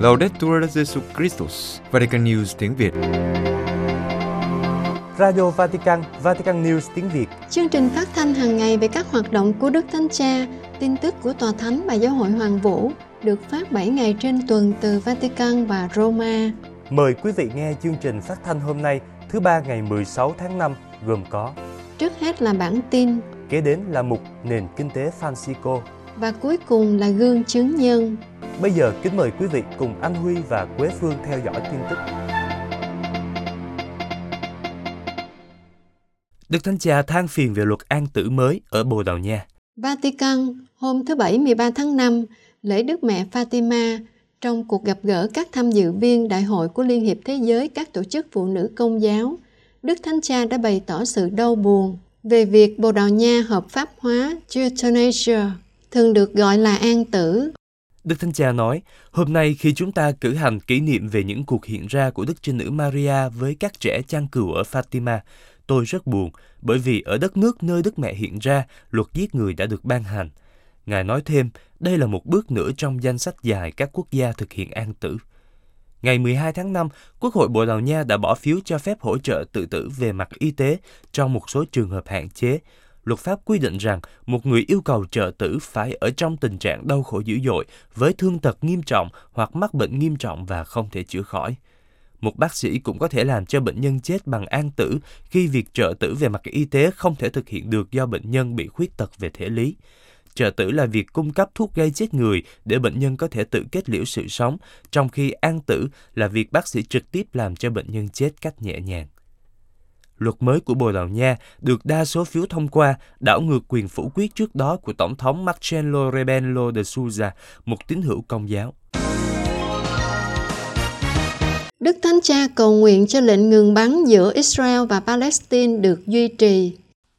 Laudetur Jesu Christus, Vatican News tiếng Việt. Radio Vatican, Vatican News tiếng Việt. Chương trình phát thanh hàng ngày về các hoạt động của Đức Thánh Cha, tin tức của Tòa Thánh và Giáo hội Hoàng Vũ được phát 7 ngày trên tuần từ Vatican và Roma. Mời quý vị nghe chương trình phát thanh hôm nay, thứ ba ngày 16 tháng 5, gồm có Trước hết là bản tin Kế đến là mục Nền Kinh tế Francisco. và cuối cùng là gương chứng nhân. Bây giờ kính mời quý vị cùng anh Huy và Quế Phương theo dõi tin tức. Đức Thánh Cha than phiền về luật an tử mới ở Bồ Đào Nha. Vatican, hôm thứ Bảy 13 tháng 5, lễ Đức Mẹ Fatima, trong cuộc gặp gỡ các tham dự viên Đại hội của Liên hiệp Thế giới các tổ chức phụ nữ công giáo, Đức Thánh Cha đã bày tỏ sự đau buồn về việc Bồ Đào Nha hợp pháp hóa euthanasia, thường được gọi là an tử. Đức Thánh Cha nói, hôm nay khi chúng ta cử hành kỷ niệm về những cuộc hiện ra của Đức Trinh Nữ Maria với các trẻ chăn cừu ở Fatima, tôi rất buồn bởi vì ở đất nước nơi Đức Mẹ hiện ra, luật giết người đã được ban hành. Ngài nói thêm, đây là một bước nữa trong danh sách dài các quốc gia thực hiện an tử. Ngày 12 tháng 5, Quốc hội Bồ Đào Nha đã bỏ phiếu cho phép hỗ trợ tự tử về mặt y tế trong một số trường hợp hạn chế. Luật pháp quy định rằng một người yêu cầu trợ tử phải ở trong tình trạng đau khổ dữ dội với thương tật nghiêm trọng hoặc mắc bệnh nghiêm trọng và không thể chữa khỏi. Một bác sĩ cũng có thể làm cho bệnh nhân chết bằng an tử khi việc trợ tử về mặt y tế không thể thực hiện được do bệnh nhân bị khuyết tật về thể lý. Trợ tử là việc cung cấp thuốc gây chết người để bệnh nhân có thể tự kết liễu sự sống, trong khi an tử là việc bác sĩ trực tiếp làm cho bệnh nhân chết cách nhẹ nhàng. Luật mới của Bồ Đào Nha được đa số phiếu thông qua, đảo ngược quyền phủ quyết trước đó của Tổng thống Marcelo Rebelo de Souza, một tín hữu công giáo. Đức Thánh Cha cầu nguyện cho lệnh ngừng bắn giữa Israel và Palestine được duy trì.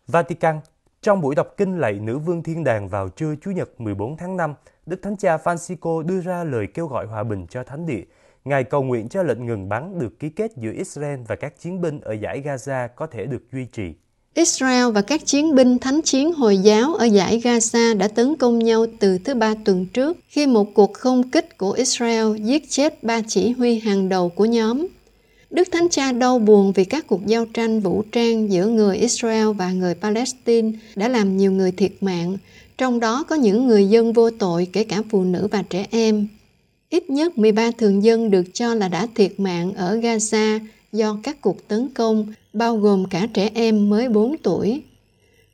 Vatican, trong buổi đọc kinh lạy nữ vương thiên đàng vào trưa Chủ nhật 14 tháng 5, Đức Thánh Cha Francisco đưa ra lời kêu gọi hòa bình cho thánh địa. Ngài cầu nguyện cho lệnh ngừng bắn được ký kết giữa Israel và các chiến binh ở giải Gaza có thể được duy trì. Israel và các chiến binh thánh chiến Hồi giáo ở giải Gaza đã tấn công nhau từ thứ ba tuần trước khi một cuộc không kích của Israel giết chết ba chỉ huy hàng đầu của nhóm. Đức Thánh Cha đau buồn vì các cuộc giao tranh vũ trang giữa người Israel và người Palestine đã làm nhiều người thiệt mạng, trong đó có những người dân vô tội kể cả phụ nữ và trẻ em. Ít nhất 13 thường dân được cho là đã thiệt mạng ở Gaza do các cuộc tấn công, bao gồm cả trẻ em mới 4 tuổi.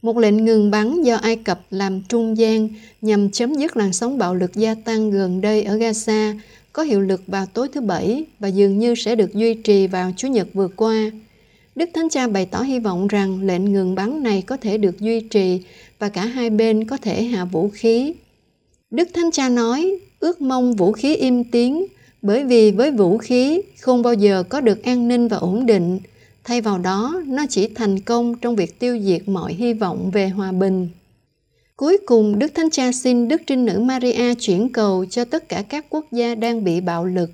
Một lệnh ngừng bắn do Ai Cập làm trung gian nhằm chấm dứt làn sóng bạo lực gia tăng gần đây ở Gaza có hiệu lực vào tối thứ Bảy và dường như sẽ được duy trì vào Chủ nhật vừa qua. Đức Thánh Cha bày tỏ hy vọng rằng lệnh ngừng bắn này có thể được duy trì và cả hai bên có thể hạ vũ khí. Đức Thánh Cha nói, ước mong vũ khí im tiếng, bởi vì với vũ khí không bao giờ có được an ninh và ổn định. Thay vào đó, nó chỉ thành công trong việc tiêu diệt mọi hy vọng về hòa bình. Cuối cùng, Đức Thánh Cha xin Đức Trinh Nữ Maria chuyển cầu cho tất cả các quốc gia đang bị bạo lực.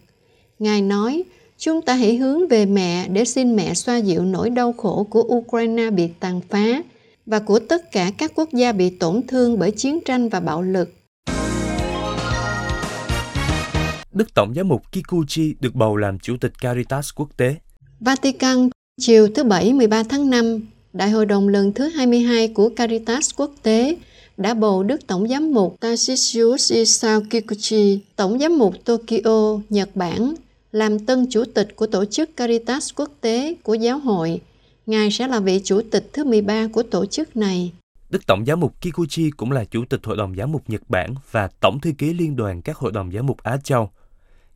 Ngài nói, chúng ta hãy hướng về mẹ để xin mẹ xoa dịu nỗi đau khổ của Ukraine bị tàn phá và của tất cả các quốc gia bị tổn thương bởi chiến tranh và bạo lực. Đức Tổng giám mục Kikuchi được bầu làm Chủ tịch Caritas quốc tế. Vatican, chiều thứ Bảy 13 tháng 5, Đại hội đồng lần thứ 22 của Caritas quốc tế đã bầu Đức Tổng giám mục Tarcisius Isao Kikuchi, Tổng giám mục Tokyo, Nhật Bản, làm tân chủ tịch của tổ chức Caritas quốc tế của giáo hội. Ngài sẽ là vị chủ tịch thứ 13 của tổ chức này. Đức Tổng giám mục Kikuchi cũng là Chủ tịch Hội đồng giám mục Nhật Bản và Tổng thư ký Liên đoàn các Hội đồng giám mục Á Châu.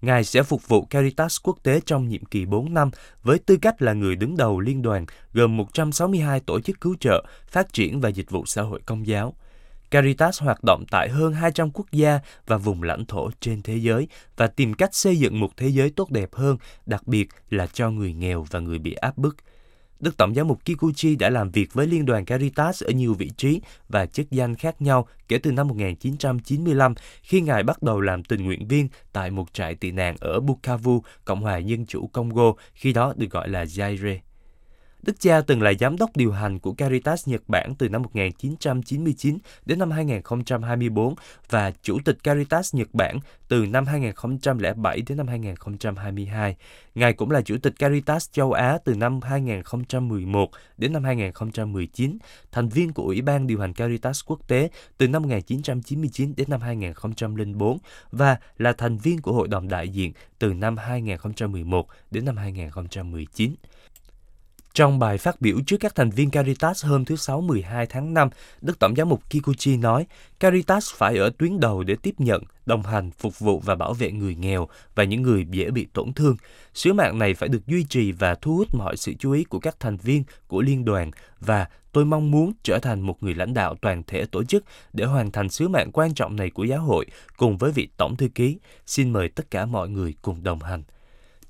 Ngài sẽ phục vụ Caritas quốc tế trong nhiệm kỳ 4 năm với tư cách là người đứng đầu liên đoàn gồm 162 tổ chức cứu trợ, phát triển và dịch vụ xã hội công giáo. Caritas hoạt động tại hơn 200 quốc gia và vùng lãnh thổ trên thế giới và tìm cách xây dựng một thế giới tốt đẹp hơn, đặc biệt là cho người nghèo và người bị áp bức. Đức Tổng giám mục Kikuchi đã làm việc với Liên đoàn Caritas ở nhiều vị trí và chức danh khác nhau kể từ năm 1995 khi Ngài bắt đầu làm tình nguyện viên tại một trại tị nạn ở Bukavu, Cộng hòa Dân chủ Congo, khi đó được gọi là Zaire. Đức cha từng là giám đốc điều hành của Caritas Nhật Bản từ năm 1999 đến năm 2024 và chủ tịch Caritas Nhật Bản từ năm 2007 đến năm 2022. Ngài cũng là chủ tịch Caritas châu Á từ năm 2011 đến năm 2019, thành viên của Ủy ban điều hành Caritas quốc tế từ năm 1999 đến năm 2004 và là thành viên của Hội đồng đại diện từ năm 2011 đến năm 2019. Trong bài phát biểu trước các thành viên Caritas hôm thứ Sáu 12 tháng 5, Đức Tổng giám mục Kikuchi nói, Caritas phải ở tuyến đầu để tiếp nhận, đồng hành, phục vụ và bảo vệ người nghèo và những người dễ bị tổn thương. Sứ mạng này phải được duy trì và thu hút mọi sự chú ý của các thành viên của liên đoàn và tôi mong muốn trở thành một người lãnh đạo toàn thể tổ chức để hoàn thành sứ mạng quan trọng này của giáo hội cùng với vị tổng thư ký. Xin mời tất cả mọi người cùng đồng hành.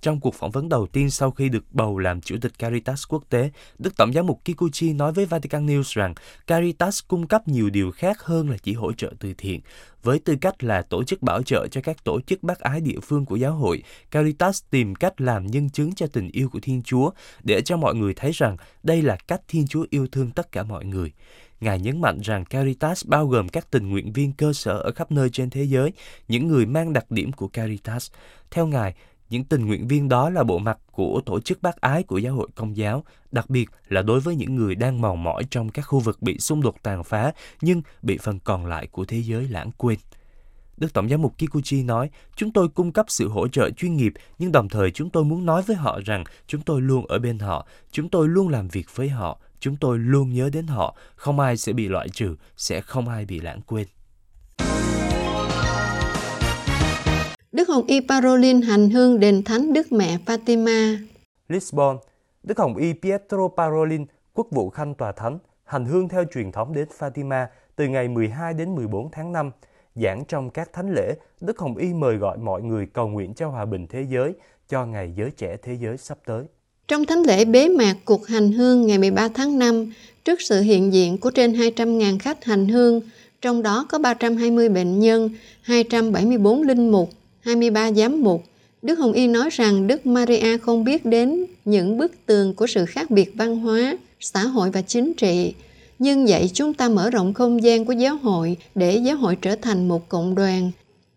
Trong cuộc phỏng vấn đầu tiên sau khi được bầu làm chủ tịch Caritas quốc tế, Đức Tổng giám mục Kikuchi nói với Vatican News rằng Caritas cung cấp nhiều điều khác hơn là chỉ hỗ trợ từ thiện. Với tư cách là tổ chức bảo trợ cho các tổ chức bác ái địa phương của giáo hội, Caritas tìm cách làm nhân chứng cho tình yêu của Thiên Chúa để cho mọi người thấy rằng đây là cách Thiên Chúa yêu thương tất cả mọi người. Ngài nhấn mạnh rằng Caritas bao gồm các tình nguyện viên cơ sở ở khắp nơi trên thế giới, những người mang đặc điểm của Caritas. Theo Ngài, những tình nguyện viên đó là bộ mặt của tổ chức bác ái của giáo hội công giáo, đặc biệt là đối với những người đang mòn mỏi trong các khu vực bị xung đột tàn phá nhưng bị phần còn lại của thế giới lãng quên. Đức Tổng giám mục Kikuchi nói, chúng tôi cung cấp sự hỗ trợ chuyên nghiệp, nhưng đồng thời chúng tôi muốn nói với họ rằng chúng tôi luôn ở bên họ, chúng tôi luôn làm việc với họ, chúng tôi luôn nhớ đến họ, không ai sẽ bị loại trừ, sẽ không ai bị lãng quên. Đức Hồng Y Parolin hành hương đền thánh Đức Mẹ Fatima. Lisbon, Đức Hồng Y Pietro Parolin, quốc vụ khanh tòa thánh, hành hương theo truyền thống đến Fatima từ ngày 12 đến 14 tháng 5. Giảng trong các thánh lễ, Đức Hồng Y mời gọi mọi người cầu nguyện cho hòa bình thế giới cho ngày giới trẻ thế giới sắp tới. Trong thánh lễ bế mạc cuộc hành hương ngày 13 tháng 5, trước sự hiện diện của trên 200.000 khách hành hương, trong đó có 320 bệnh nhân, 274 linh mục, 23 giám mục, Đức Hồng Y nói rằng Đức Maria không biết đến những bức tường của sự khác biệt văn hóa, xã hội và chính trị. Nhưng vậy chúng ta mở rộng không gian của giáo hội để giáo hội trở thành một cộng đoàn.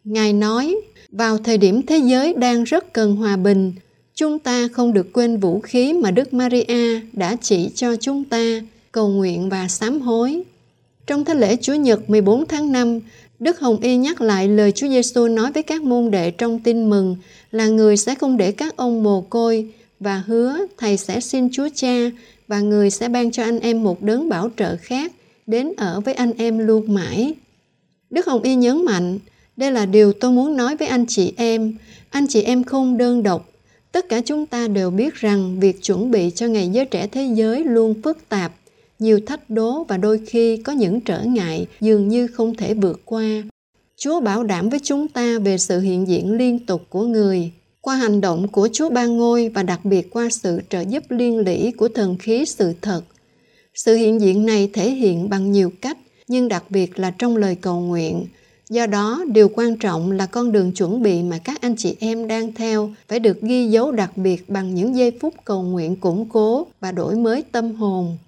Ngài nói, vào thời điểm thế giới đang rất cần hòa bình, chúng ta không được quên vũ khí mà Đức Maria đã chỉ cho chúng ta, cầu nguyện và sám hối. Trong thánh lễ Chúa Nhật 14 tháng 5, Đức Hồng Y nhắc lại lời Chúa Giêsu nói với các môn đệ trong tin mừng là người sẽ không để các ông mồ côi và hứa Thầy sẽ xin Chúa Cha và người sẽ ban cho anh em một đấng bảo trợ khác đến ở với anh em luôn mãi. Đức Hồng Y nhấn mạnh, đây là điều tôi muốn nói với anh chị em. Anh chị em không đơn độc. Tất cả chúng ta đều biết rằng việc chuẩn bị cho ngày giới trẻ thế giới luôn phức tạp nhiều thách đố và đôi khi có những trở ngại dường như không thể vượt qua. Chúa bảo đảm với chúng ta về sự hiện diện liên tục của người, qua hành động của Chúa Ba Ngôi và đặc biệt qua sự trợ giúp liên lỉ của thần khí sự thật. Sự hiện diện này thể hiện bằng nhiều cách, nhưng đặc biệt là trong lời cầu nguyện. Do đó, điều quan trọng là con đường chuẩn bị mà các anh chị em đang theo phải được ghi dấu đặc biệt bằng những giây phút cầu nguyện củng cố và đổi mới tâm hồn.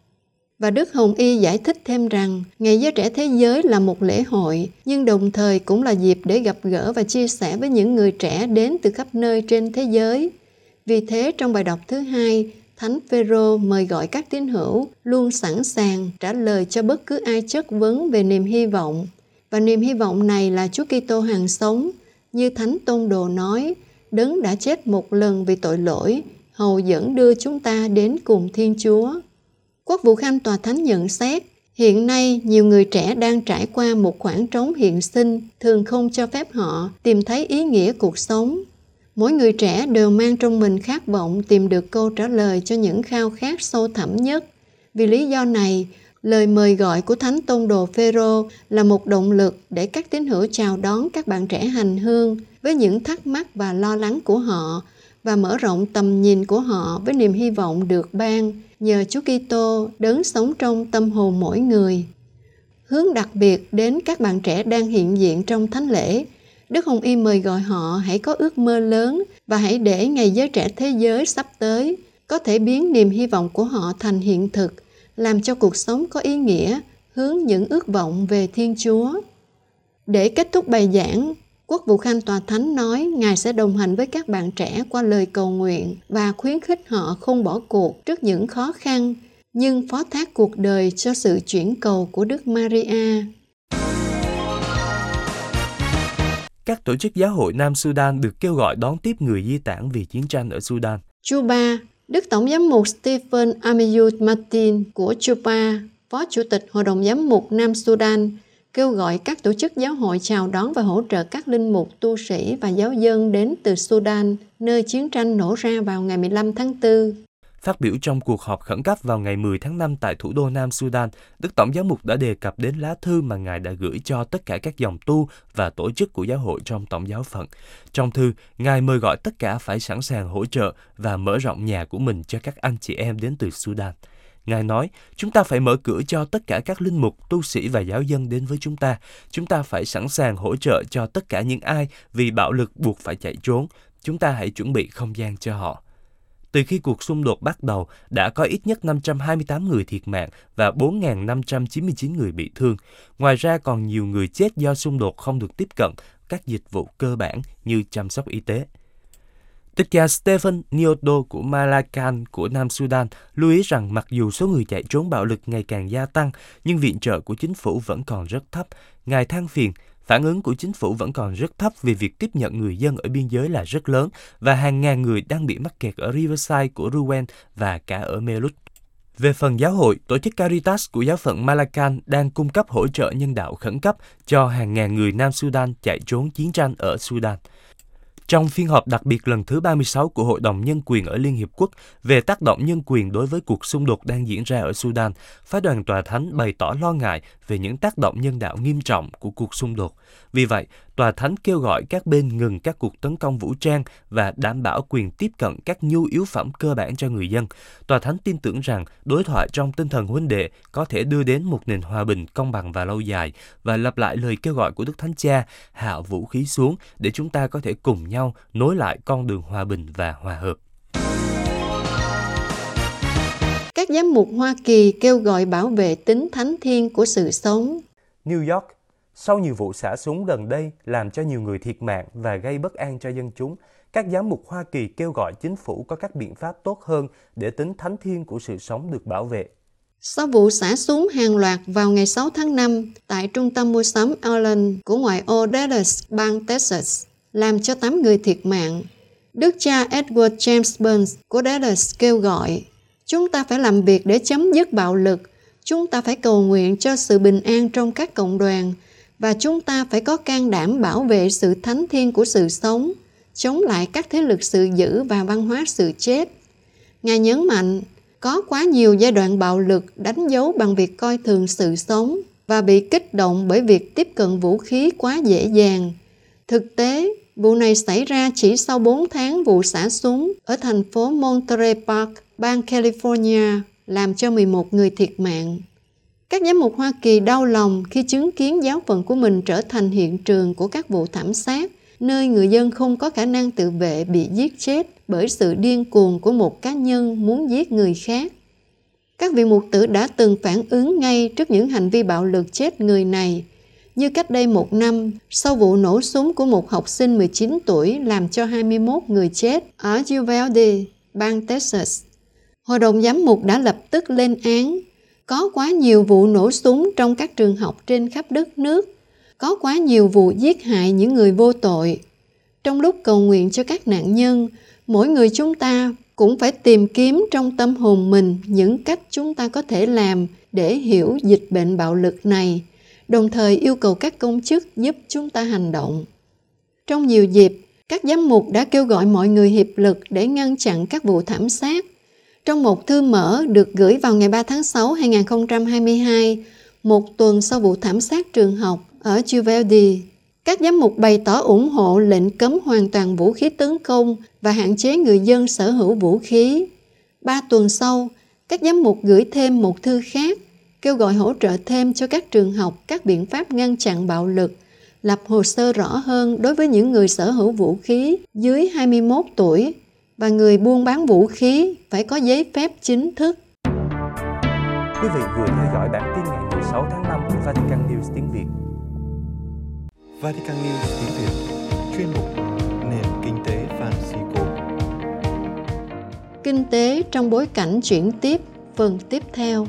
Và Đức Hồng Y giải thích thêm rằng Ngày Giới Trẻ Thế Giới là một lễ hội, nhưng đồng thời cũng là dịp để gặp gỡ và chia sẻ với những người trẻ đến từ khắp nơi trên thế giới. Vì thế trong bài đọc thứ hai, Thánh Phêrô mời gọi các tín hữu luôn sẵn sàng trả lời cho bất cứ ai chất vấn về niềm hy vọng. Và niềm hy vọng này là Chúa Kitô hàng sống, như Thánh Tôn Đồ nói, đấng đã chết một lần vì tội lỗi, hầu dẫn đưa chúng ta đến cùng Thiên Chúa. Quốc vụ Khanh Tòa Thánh nhận xét, hiện nay nhiều người trẻ đang trải qua một khoảng trống hiện sinh thường không cho phép họ tìm thấy ý nghĩa cuộc sống. Mỗi người trẻ đều mang trong mình khát vọng tìm được câu trả lời cho những khao khát sâu thẳm nhất. Vì lý do này, lời mời gọi của Thánh Tôn Đồ Phêrô là một động lực để các tín hữu chào đón các bạn trẻ hành hương với những thắc mắc và lo lắng của họ và mở rộng tầm nhìn của họ với niềm hy vọng được ban nhờ Chúa Kitô đấng sống trong tâm hồn mỗi người. Hướng đặc biệt đến các bạn trẻ đang hiện diện trong thánh lễ, Đức Hồng Y mời gọi họ hãy có ước mơ lớn và hãy để ngày giới trẻ thế giới sắp tới có thể biến niềm hy vọng của họ thành hiện thực, làm cho cuộc sống có ý nghĩa, hướng những ước vọng về Thiên Chúa. Để kết thúc bài giảng, Quốc vụ Khanh Tòa Thánh nói Ngài sẽ đồng hành với các bạn trẻ qua lời cầu nguyện và khuyến khích họ không bỏ cuộc trước những khó khăn, nhưng phó thác cuộc đời cho sự chuyển cầu của Đức Maria. Các tổ chức giáo hội Nam Sudan được kêu gọi đón tiếp người di tản vì chiến tranh ở Sudan. Chuba, Đức Tổng giám mục Stephen Amiyut Martin của Chuba, Phó Chủ tịch Hội đồng Giám mục Nam Sudan, kêu gọi các tổ chức giáo hội chào đón và hỗ trợ các linh mục, tu sĩ và giáo dân đến từ Sudan, nơi chiến tranh nổ ra vào ngày 15 tháng 4. Phát biểu trong cuộc họp khẩn cấp vào ngày 10 tháng 5 tại thủ đô Nam Sudan, Đức Tổng giám mục đã đề cập đến lá thư mà Ngài đã gửi cho tất cả các dòng tu và tổ chức của giáo hội trong Tổng giáo phận. Trong thư, Ngài mời gọi tất cả phải sẵn sàng hỗ trợ và mở rộng nhà của mình cho các anh chị em đến từ Sudan. Ngài nói, chúng ta phải mở cửa cho tất cả các linh mục, tu sĩ và giáo dân đến với chúng ta. Chúng ta phải sẵn sàng hỗ trợ cho tất cả những ai vì bạo lực buộc phải chạy trốn. Chúng ta hãy chuẩn bị không gian cho họ. Từ khi cuộc xung đột bắt đầu, đã có ít nhất 528 người thiệt mạng và 4.599 người bị thương. Ngoài ra còn nhiều người chết do xung đột không được tiếp cận các dịch vụ cơ bản như chăm sóc y tế. Tịch giả Stephen Niodo của Malacan của Nam Sudan lưu ý rằng mặc dù số người chạy trốn bạo lực ngày càng gia tăng, nhưng viện trợ của chính phủ vẫn còn rất thấp. Ngài than phiền, phản ứng của chính phủ vẫn còn rất thấp vì việc tiếp nhận người dân ở biên giới là rất lớn và hàng ngàn người đang bị mắc kẹt ở Riverside của Ruwen và cả ở Melut. Về phần giáo hội, tổ chức Caritas của giáo phận Malacan đang cung cấp hỗ trợ nhân đạo khẩn cấp cho hàng ngàn người Nam Sudan chạy trốn chiến tranh ở Sudan. Trong phiên họp đặc biệt lần thứ 36 của Hội đồng Nhân quyền ở Liên Hiệp Quốc về tác động nhân quyền đối với cuộc xung đột đang diễn ra ở Sudan, phái đoàn tòa thánh bày tỏ lo ngại về những tác động nhân đạo nghiêm trọng của cuộc xung đột. Vì vậy, tòa thánh kêu gọi các bên ngừng các cuộc tấn công vũ trang và đảm bảo quyền tiếp cận các nhu yếu phẩm cơ bản cho người dân. Tòa thánh tin tưởng rằng đối thoại trong tinh thần huynh đệ có thể đưa đến một nền hòa bình công bằng và lâu dài và lặp lại lời kêu gọi của Đức Thánh Cha hạ vũ khí xuống để chúng ta có thể cùng nhau nối lại con đường hòa bình và hòa hợp. Các giám mục Hoa Kỳ kêu gọi bảo vệ tính thánh thiên của sự sống. New York, sau nhiều vụ xả súng gần đây làm cho nhiều người thiệt mạng và gây bất an cho dân chúng, các giám mục Hoa Kỳ kêu gọi chính phủ có các biện pháp tốt hơn để tính thánh thiên của sự sống được bảo vệ. Sau vụ xả súng hàng loạt vào ngày 6 tháng 5 tại trung tâm mua sắm Allen của ngoại ô Dallas, bang Texas, làm cho 8 người thiệt mạng. Đức cha Edward James Burns của Dallas kêu gọi Chúng ta phải làm việc để chấm dứt bạo lực. Chúng ta phải cầu nguyện cho sự bình an trong các cộng đoàn và chúng ta phải có can đảm bảo vệ sự thánh thiên của sự sống, chống lại các thế lực sự dữ và văn hóa sự chết. Ngài nhấn mạnh, có quá nhiều giai đoạn bạo lực đánh dấu bằng việc coi thường sự sống và bị kích động bởi việc tiếp cận vũ khí quá dễ dàng. Thực tế, vụ này xảy ra chỉ sau 4 tháng vụ xả súng ở thành phố Monterey Park, bang California, làm cho 11 người thiệt mạng. Các giám mục Hoa Kỳ đau lòng khi chứng kiến giáo phận của mình trở thành hiện trường của các vụ thảm sát, nơi người dân không có khả năng tự vệ bị giết chết bởi sự điên cuồng của một cá nhân muốn giết người khác. Các vị mục tử đã từng phản ứng ngay trước những hành vi bạo lực chết người này, như cách đây một năm sau vụ nổ súng của một học sinh 19 tuổi làm cho 21 người chết ở Uvalde, bang Texas. Hội đồng giám mục đã lập tức lên án có quá nhiều vụ nổ súng trong các trường học trên khắp đất nước, có quá nhiều vụ giết hại những người vô tội. Trong lúc cầu nguyện cho các nạn nhân, mỗi người chúng ta cũng phải tìm kiếm trong tâm hồn mình những cách chúng ta có thể làm để hiểu dịch bệnh bạo lực này, đồng thời yêu cầu các công chức giúp chúng ta hành động. Trong nhiều dịp, các giám mục đã kêu gọi mọi người hiệp lực để ngăn chặn các vụ thảm sát, trong một thư mở được gửi vào ngày 3 tháng 6 2022, một tuần sau vụ thảm sát trường học ở Uvalde, các giám mục bày tỏ ủng hộ lệnh cấm hoàn toàn vũ khí tấn công và hạn chế người dân sở hữu vũ khí. Ba tuần sau, các giám mục gửi thêm một thư khác kêu gọi hỗ trợ thêm cho các trường học các biện pháp ngăn chặn bạo lực, lập hồ sơ rõ hơn đối với những người sở hữu vũ khí dưới 21 tuổi và người buôn bán vũ khí phải có giấy phép chính thức. Quý vị vừa theo dõi bản tin ngày 16 tháng 5 của Vatican News tiếng Việt. Vatican News tiếng Việt chuyên mục nền kinh tế Francisco. Kinh tế trong bối cảnh chuyển tiếp, phần tiếp theo.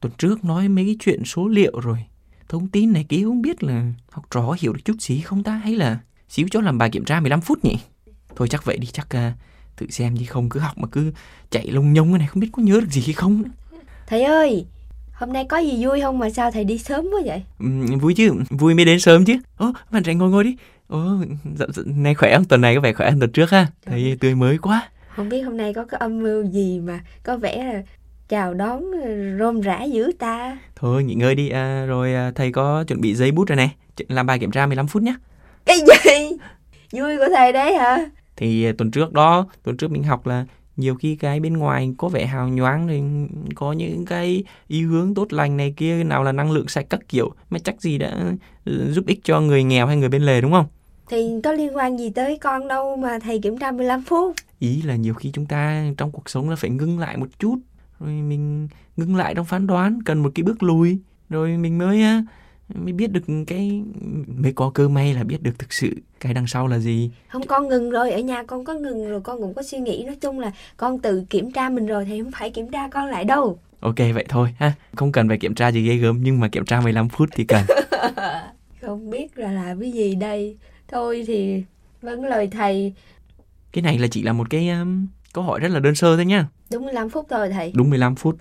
Tuần trước nói mấy cái chuyện số liệu rồi. Thông tin này kia không biết là học trò hiểu được chút gì không ta hay là xíu cho làm bài kiểm tra 15 phút nhỉ? Thôi chắc vậy đi, chắc uh, tự xem đi không cứ học mà cứ chạy lông nhông cái này không biết có nhớ được gì hay không. Thầy ơi, hôm nay có gì vui không mà sao thầy đi sớm quá vậy? Uhm, vui chứ, vui mới đến sớm chứ. Ồ, bạn trẻ ngồi ngồi đi. Ồ, dạ, dạ, nay khỏe không? Tuần này có vẻ khỏe hơn tuần trước ha. Thấy tươi mới quá. Không biết hôm nay có cái âm mưu gì mà có vẻ là chào đón rôm rã dữ ta. Thôi nghỉ ngơi đi, à, rồi à, thầy có chuẩn bị giấy bút rồi này. Làm bài kiểm tra 15 phút nhé. Cái gì? Vui của thầy đấy hả? Thì à, tuần trước đó, tuần trước mình học là nhiều khi cái bên ngoài có vẻ hào nhoáng rồi có những cái ý hướng tốt lành này kia nào là năng lượng sạch các kiểu mà chắc gì đã ừ, giúp ích cho người nghèo hay người bên lề đúng không? Thì có liên quan gì tới con đâu mà thầy kiểm tra 15 phút. Ý là nhiều khi chúng ta trong cuộc sống là phải ngưng lại một chút rồi mình ngưng lại trong phán đoán cần một cái bước lùi. Rồi mình mới mới biết được cái mới có cơ may là biết được thực sự cái đằng sau là gì. Không con ngừng rồi ở nhà con có ngừng rồi con cũng có suy nghĩ. Nói chung là con tự kiểm tra mình rồi thì không phải kiểm tra con lại đâu. Ok vậy thôi ha. Không cần phải kiểm tra gì ghê gớm nhưng mà kiểm tra 15 phút thì cần. Không biết là làm cái gì đây. Thôi thì vẫn lời thầy. Cái này là chỉ là một cái um, câu hỏi rất là đơn sơ thôi nhá đúng 15 phút thôi thầy. Đúng 15 phút.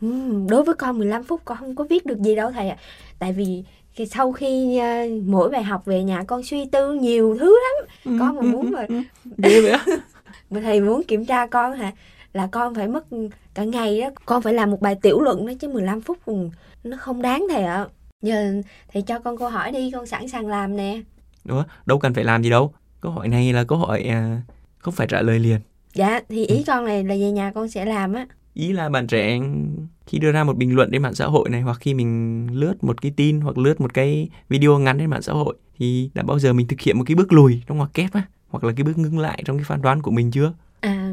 Ừ, đối với con 15 phút con không có viết được gì đâu thầy ạ. À. tại vì thì sau khi uh, mỗi bài học về nhà con suy tư nhiều thứ lắm. Ừ, con mà muốn mà ghê vậy mà thầy muốn kiểm tra con hả? Là con phải mất cả ngày đó. Con phải làm một bài tiểu luận đó chứ 15 phút nó không đáng thầy ạ. Giờ thầy cho con câu hỏi đi con sẵn sàng làm nè. Ủa, đâu cần phải làm gì đâu. Câu hỏi này là câu hỏi à, không phải trả lời liền dạ thì ý ừ. con này là về nhà con sẽ làm á ý là bạn trẻ khi đưa ra một bình luận trên mạng xã hội này hoặc khi mình lướt một cái tin hoặc lướt một cái video ngắn trên mạng xã hội thì đã bao giờ mình thực hiện một cái bước lùi trong ngoặc kép á hoặc là cái bước ngưng lại trong cái phán đoán của mình chưa à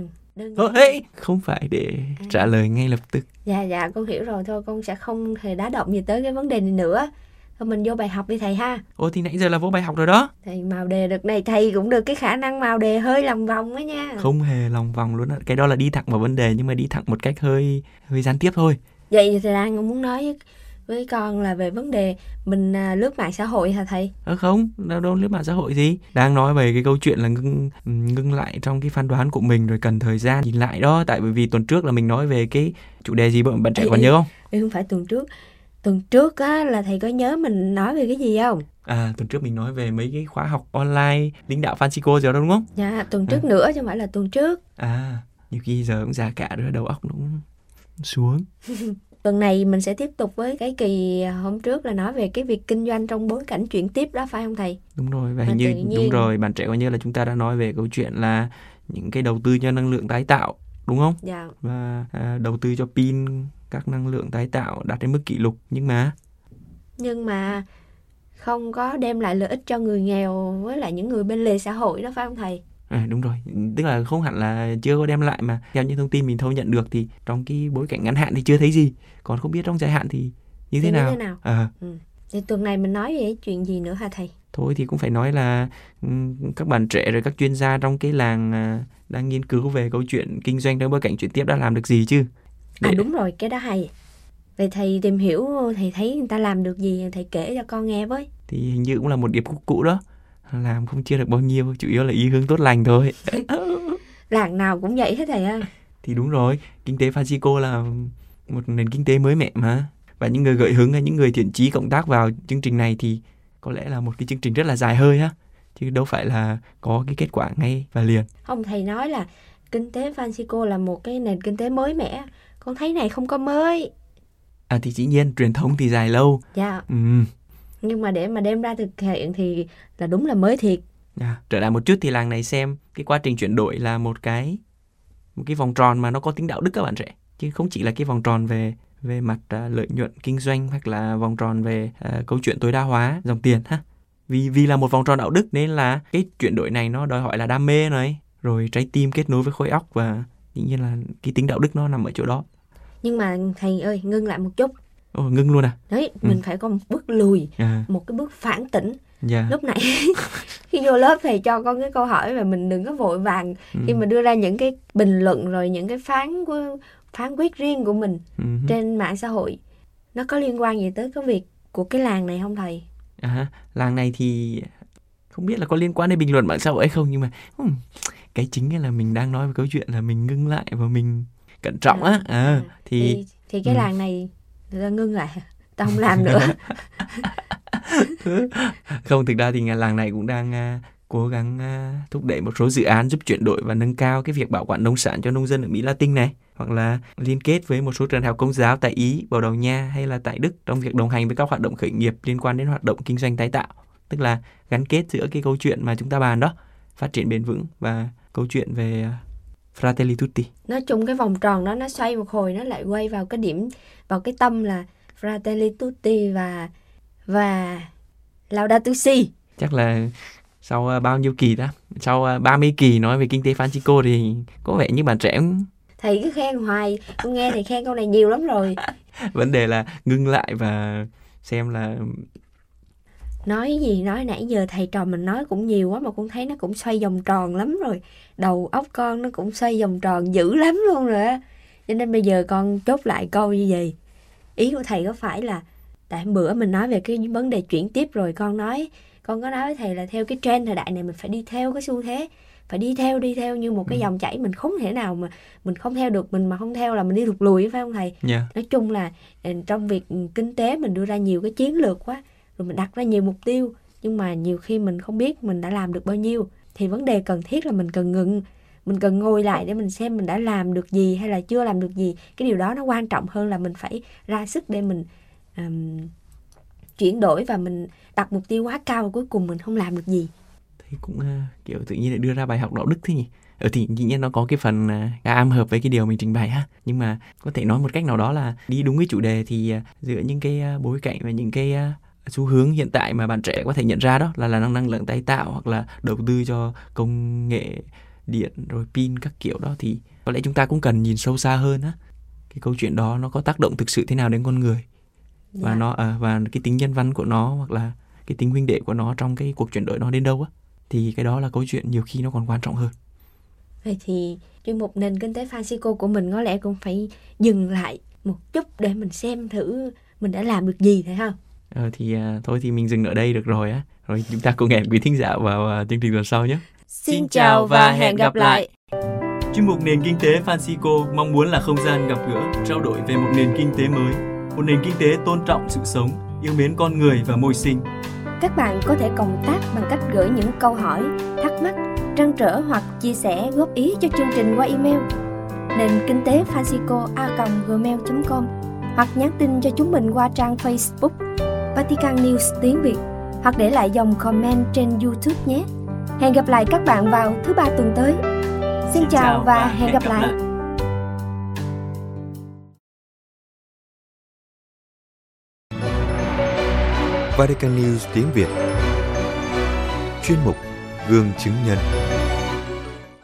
Thôi, hey, không phải để à. trả lời ngay lập tức. Dạ dạ con hiểu rồi thôi con sẽ không hề đá động gì tới cái vấn đề này nữa. Thôi mình vô bài học đi thầy ha. Ồ thì nãy giờ là vô bài học rồi đó. Thầy màu đề được này thầy cũng được cái khả năng màu đề hơi lòng vòng đó nha. Không hề lòng vòng luôn á. Cái đó là đi thẳng vào vấn đề nhưng mà đi thẳng một cách hơi hơi gián tiếp thôi. Vậy thì thầy đang muốn nói với, con là về vấn đề mình à, lướt mạng xã hội hả thầy? Ờ không, đâu đâu lướt mạng xã hội gì. Đang nói về cái câu chuyện là ngưng ngưng lại trong cái phán đoán của mình rồi cần thời gian nhìn lại đó. Tại bởi vì tuần trước là mình nói về cái chủ đề gì bạn bạn trẻ còn nhớ không? Ừ, không phải tuần trước tuần trước á là thầy có nhớ mình nói về cái gì không? À tuần trước mình nói về mấy cái khóa học online lãnh đạo Francisco rồi đó đúng không? Dạ tuần trước à. nữa chứ không phải là tuần trước. À nhiều khi giờ cũng già cả rồi đầu óc nó cũng xuống. Tuần này mình sẽ tiếp tục với cái kỳ hôm trước là nói về cái việc kinh doanh trong bối cảnh chuyển tiếp đó phải không thầy? Đúng rồi và hình như nhiên... đúng rồi bạn trẻ coi như là chúng ta đã nói về câu chuyện là những cái đầu tư cho năng lượng tái tạo đúng không? Dạ. Và à, đầu tư cho pin các năng lượng tái tạo đạt đến mức kỷ lục nhưng mà nhưng mà không có đem lại lợi ích cho người nghèo với lại những người bên lề xã hội đó phải không thầy? À, đúng rồi, tức là không hẳn là chưa có đem lại mà theo những thông tin mình thâu nhận được thì trong cái bối cảnh ngắn hạn thì chưa thấy gì, còn không biết trong dài hạn thì như thế thì nào. Như thế nào? À. Ừ. Thì tuần này mình nói về chuyện gì nữa hả thầy? Thôi thì cũng phải nói là các bạn trẻ rồi các chuyên gia trong cái làng à, đang nghiên cứu về câu chuyện kinh doanh trong bối cảnh chuyển tiếp đã làm được gì chứ à đúng rồi cái đó hay. Vậy thầy tìm hiểu thầy thấy người ta làm được gì thầy kể cho con nghe với. Thì hình như cũng là một điệp khúc cũ đó. Làm không chia được bao nhiêu chủ yếu là ý hướng tốt lành thôi. Làng nào cũng vậy hết thầy ơi. Thì đúng rồi kinh tế Francisco là một nền kinh tế mới mẻ mà. Và những người gợi hứng hay những người thiện chí cộng tác vào chương trình này thì có lẽ là một cái chương trình rất là dài hơi ha. Chứ đâu phải là có cái kết quả ngay và liền. Không thầy nói là kinh tế Francisco là một cái nền kinh tế mới mẻ con thấy này không có mới. À thì dĩ nhiên truyền thống thì dài lâu. Dạ. Ừ. nhưng mà để mà đem ra thực hiện thì là đúng là mới thiệt. À, trở lại một chút thì làng này xem cái quá trình chuyển đổi là một cái một cái vòng tròn mà nó có tính đạo đức các bạn trẻ. Chứ không chỉ là cái vòng tròn về về mặt uh, lợi nhuận kinh doanh hoặc là vòng tròn về uh, câu chuyện tối đa hóa dòng tiền ha. Vì vì là một vòng tròn đạo đức nên là cái chuyển đổi này nó đòi hỏi là đam mê này rồi trái tim kết nối với khối óc và dĩ nhiên là cái tính đạo đức nó nằm ở chỗ đó. Nhưng mà thầy ơi ngưng lại một chút. Ồ, ngưng luôn à? Đấy ừ. mình phải có một bước lùi à, một cái bước phản tỉnh. Dạ. Lúc nãy khi vô lớp thầy cho con cái câu hỏi và mình đừng có vội vàng Ừ. khi mà đưa ra những cái bình luận rồi những cái phán của phán quyết riêng của mình Ừ. trên mạng xã hội. Nó có liên quan gì tới cái việc của cái làng này không thầy? À, làng này thì không biết là có liên quan đến bình luận mạng xã hội hay không nhưng mà ừm, cái chính là mình đang nói về câu chuyện là mình ngưng lại và mình cẩn trọng á. À, À, thì thì thì cái ừ. làng này người ngưng lại. Ta không làm nữa. Không thực ra thì làng này cũng đang à, cố gắng à, thúc đẩy một số dự án giúp chuyển đổi và nâng cao cái việc bảo quản nông sản cho nông dân ở Mỹ Latin này hoặc là liên kết với một số trường học công giáo tại Ý, Bồ Đào Nha hay là tại Đức trong việc đồng hành với các hoạt động khởi nghiệp liên quan đến hoạt động kinh doanh tái tạo. Tức là gắn kết giữa cái câu chuyện mà chúng ta bàn đó phát triển bền vững và câu chuyện về à, Fratelli Tutti. Nói chung cái vòng tròn đó nó xoay một hồi nó lại quay vào cái điểm vào cái tâm là Fratelli Tutti và và Laudato Si chắc là sau à, bao nhiêu kỳ đó sau à, 30 kỳ nói về kinh tế Francisco thì có vẻ như bạn trẻ cũng thầy cứ khen hoài con nghe thầy khen câu này nhiều lắm rồi. Vấn đề là ngưng lại và xem là nói gì nói nãy giờ thầy trò mình nói cũng nhiều quá mà con thấy nó cũng xoay vòng tròn lắm rồi. Đầu óc con nó cũng xoay vòng tròn dữ lắm luôn rồi á. Cho nên bây giờ con chốt lại câu như vậy. Ý của thầy có phải là tại hôm bữa mình nói về cái vấn đề chuyển tiếp rồi con nói con có nói với thầy là theo cái trend thời đại này mình phải đi theo cái xu thế phải đi theo đi theo như một cái Ừ. dòng chảy mình không thể nào mà mình không theo được mình mà không theo là mình đi thụt lùi phải không thầy? Nha nói chung là ừ, trong việc ừ, kinh tế mình đưa ra nhiều cái chiến lược quá rồi mình đặt ra nhiều mục tiêu. Nhưng mà nhiều khi mình không biết mình đã làm được bao nhiêu. Thì vấn đề cần thiết là mình cần ngừng. Mình cần ngồi lại để mình xem mình đã làm được gì hay là chưa làm được gì. Cái điều đó nó quan trọng hơn là mình phải ra sức để mình um, chuyển đổi và mình đặt mục tiêu quá cao và cuối cùng mình không làm được gì. Thì cũng uh, kiểu tự nhiên lại đưa ra bài học đạo đức thế nhỉ? Ở thì dĩ nhiên nó có cái phần ờ, khá am hợp với cái điều mình trình bày ha. Nhưng mà có thể nói một cách nào đó là đi đúng cái chủ đề thì à, giữa những cái bối cảnh và những cái xu hướng hiện tại mà bạn trẻ có thể nhận ra đó là là năng năng lượng tái tạo hoặc là đầu tư cho công nghệ điện rồi pin các kiểu đó thì có lẽ chúng ta cũng cần nhìn sâu xa hơn á. Cái câu chuyện đó nó có tác động thực sự thế nào đến con người? Và Dạ. nó à, và cái tính nhân văn của nó hoặc là cái tính huynh đệ của nó trong cái cuộc chuyển đổi nó đến đâu á thì cái đó là câu chuyện nhiều khi nó còn quan trọng hơn. Vậy thì chuyên mục nền kinh tế Francisco của mình có lẽ cũng phải dừng lại một chút để mình xem thử mình đã làm được gì thấy không ờ, thì à, thôi thì mình dừng ở đây được rồi á rồi chúng ta cùng hẹn quý thính giả vào à, chương trình tuần sau nhé Xin chào và hẹn gặp lại. Chuyên mục Nền Kinh tế Francisco mong muốn là không gian gặp gỡ, trao đổi về một nền kinh tế mới, một nền kinh tế tôn trọng sự sống, yêu mến con người và môi sinh. Các bạn có thể cộng tác bằng cách gửi những câu hỏi, thắc mắc, trăn trở hoặc chia sẻ góp ý cho chương trình qua email nền kinh tế Francisco a gmail.com hoặc nhắn tin cho chúng mình qua trang Facebook Vatican News tiếng Việt hoặc để lại dòng comment trên YouTube nhé. Hẹn gặp lại các bạn vào thứ ba tuần tới. Xin, chào và hẹn gặp lại. Vatican News tiếng Việt Chuyên mục Gương chứng nhân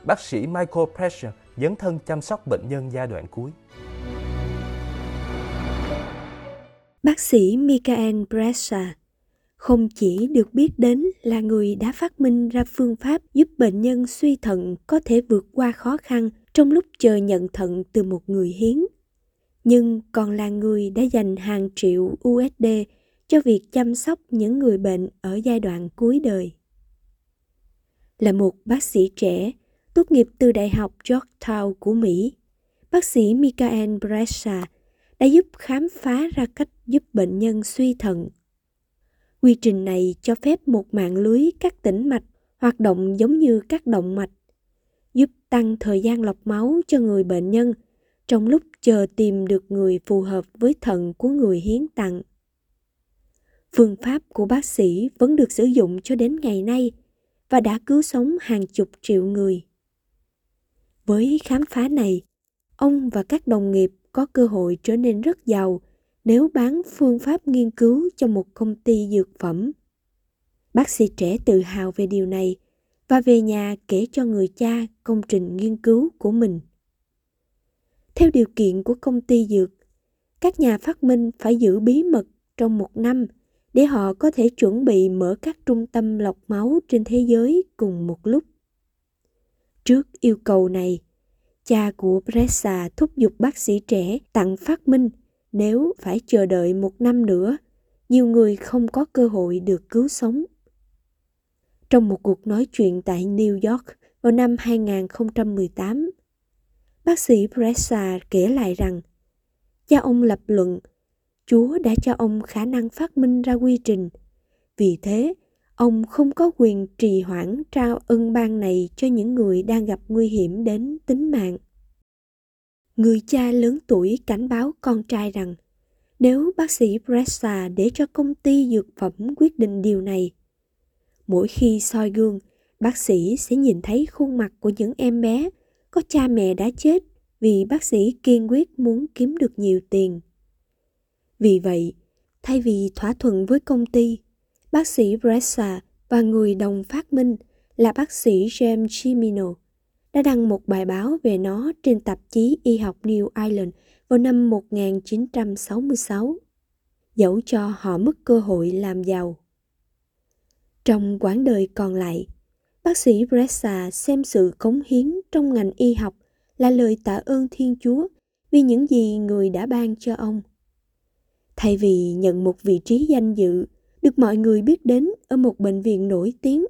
Bác sĩ Michael Pressure dấn thân chăm sóc bệnh nhân giai đoạn cuối. Bác sĩ Michael Bressa không chỉ được biết đến là người đã phát minh ra phương pháp giúp bệnh nhân suy thận có thể vượt qua khó khăn trong lúc chờ nhận thận từ một người hiến, nhưng còn là người đã dành hàng triệu USD cho việc chăm sóc những người bệnh ở giai đoạn cuối đời. Là một bác sĩ trẻ, tốt nghiệp từ Đại học Georgetown của Mỹ, bác sĩ Michael Bressa đã giúp khám phá ra cách giúp bệnh nhân suy thận. Quy trình này cho phép một mạng lưới các tĩnh mạch hoạt động giống như các động mạch, giúp tăng thời gian lọc máu cho người bệnh nhân trong lúc chờ tìm được người phù hợp với thận của người hiến tặng. Phương pháp của bác sĩ vẫn được sử dụng cho đến ngày nay và đã cứu sống hàng chục triệu người. Với khám phá này, ông và các đồng nghiệp có cơ hội trở nên rất giàu nếu bán phương pháp nghiên cứu cho một công ty dược phẩm. Bác sĩ trẻ tự hào về điều này và về nhà kể cho người cha công trình nghiên cứu của mình. Theo điều kiện của công ty dược, các nhà phát minh phải giữ bí mật trong một năm để họ có thể chuẩn bị mở các trung tâm lọc máu trên thế giới cùng một lúc. Trước yêu cầu này, cha của Bressa thúc giục bác sĩ trẻ tặng phát minh nếu phải chờ đợi một năm nữa, nhiều người không có cơ hội được cứu sống. Trong một cuộc nói chuyện tại New York vào năm 2018, bác sĩ Bressa kể lại rằng cha ông lập luận Chúa đã cho ông khả năng phát minh ra quy trình. Vì thế, ông không có quyền trì hoãn trao ân ban này cho những người đang gặp nguy hiểm đến tính mạng. Người cha lớn tuổi cảnh báo con trai rằng nếu bác sĩ Bressa để cho công ty dược phẩm quyết định điều này, mỗi khi soi gương, bác sĩ sẽ nhìn thấy khuôn mặt của những em bé có cha mẹ đã chết vì bác sĩ kiên quyết muốn kiếm được nhiều tiền. Vì vậy, thay vì thỏa thuận với công ty, bác sĩ Bressa và người đồng phát minh là bác sĩ James Chimino đã đăng một bài báo về nó trên tạp chí y học New Ireland vào năm 1966, dẫu cho họ mất cơ hội làm giàu. Trong quãng đời còn lại, bác sĩ Bressa xem sự cống hiến trong ngành y học là lời tạ ơn Thiên Chúa vì những gì người đã ban cho ông. Thay vì nhận một vị trí danh dự được mọi người biết đến ở một bệnh viện nổi tiếng,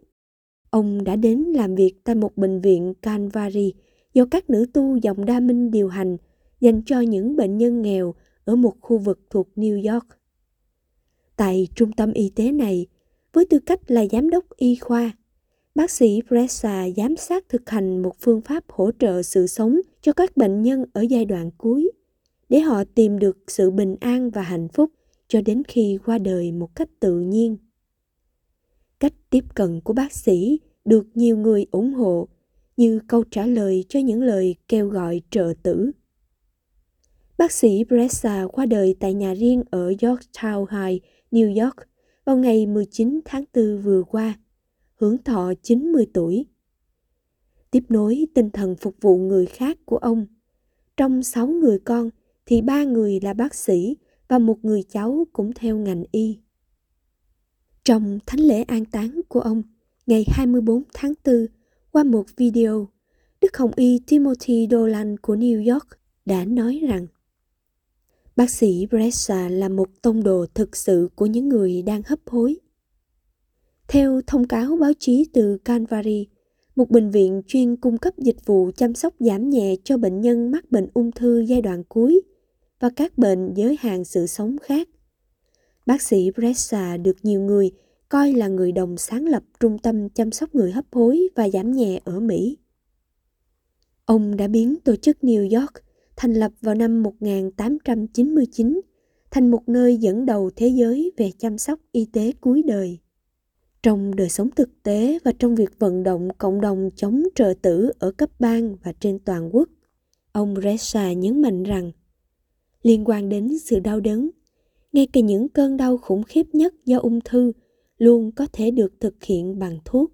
ông đã đến làm việc tại một bệnh viện Calvary do các nữ tu dòng đa minh điều hành dành cho những bệnh nhân nghèo ở một khu vực thuộc New York. Tại trung tâm y tế này, với tư cách là giám đốc y khoa, bác sĩ Bressa giám sát thực hành một phương pháp hỗ trợ sự sống cho các bệnh nhân ở giai đoạn cuối để họ tìm được sự bình an và hạnh phúc cho đến khi qua đời một cách tự nhiên cách tiếp cận của bác sĩ được nhiều người ủng hộ như câu trả lời cho những lời kêu gọi trợ tử bác sĩ Bressa qua đời tại nhà riêng ở Yorktown High, New York vào ngày 19 tháng 4 vừa qua, hưởng thọ 90 tuổi. Tiếp nối tinh thần phục vụ người khác của ông, trong sáu người con thì ba người là bác sĩ và một người cháu cũng theo ngành y. Trong thánh lễ an táng của ông, ngày 24 tháng 4, qua một video, Đức Hồng Y Timothy Dolan của New York đã nói rằng Bác sĩ Brescia là một tông đồ thực sự của những người đang hấp hối. Theo thông cáo báo chí từ Calvary, một bệnh viện chuyên cung cấp dịch vụ chăm sóc giảm nhẹ cho bệnh nhân mắc bệnh ung thư giai đoạn cuối và các bệnh giới hạn sự sống khác. Bác sĩ Bressa được nhiều người coi là người đồng sáng lập trung tâm chăm sóc người hấp hối và giảm nhẹ ở Mỹ. Ông đã biến tổ chức New York thành lập vào năm 1899 thành một nơi dẫn đầu thế giới về chăm sóc y tế cuối đời. Trong đời sống thực tế và trong việc vận động cộng đồng chống trợ tử ở cấp bang và trên toàn quốc, ông Ressa nhấn mạnh rằng liên quan đến sự đau đớn, ngay cả những cơn đau khủng khiếp nhất do ung thư luôn có thể được thực hiện bằng thuốc.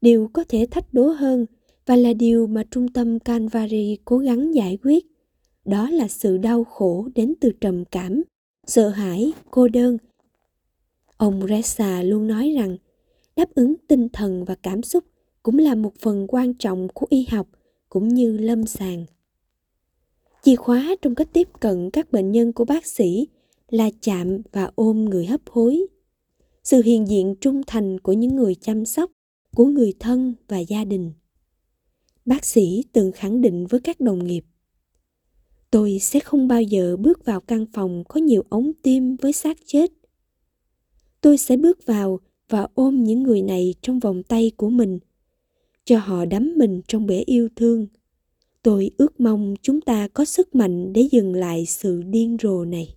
Điều có thể thách đố hơn và là điều mà trung tâm Canvari cố gắng giải quyết, đó là sự đau khổ đến từ trầm cảm, sợ hãi, cô đơn. Ông Ressa luôn nói rằng đáp ứng tinh thần và cảm xúc cũng là một phần quan trọng của y học cũng như lâm sàng. Chìa khóa trong cách tiếp cận các bệnh nhân của bác sĩ là chạm và ôm người hấp hối. Sự hiện diện trung thành của những người chăm sóc, của người thân và gia đình. Bác sĩ từng khẳng định với các đồng nghiệp tôi sẽ không bao giờ bước vào căn phòng có nhiều ống tim với xác chết tôi sẽ bước vào và ôm những người này trong vòng tay của mình cho họ đắm mình trong bể yêu thương tôi ước mong chúng ta có sức mạnh để dừng lại sự điên rồ này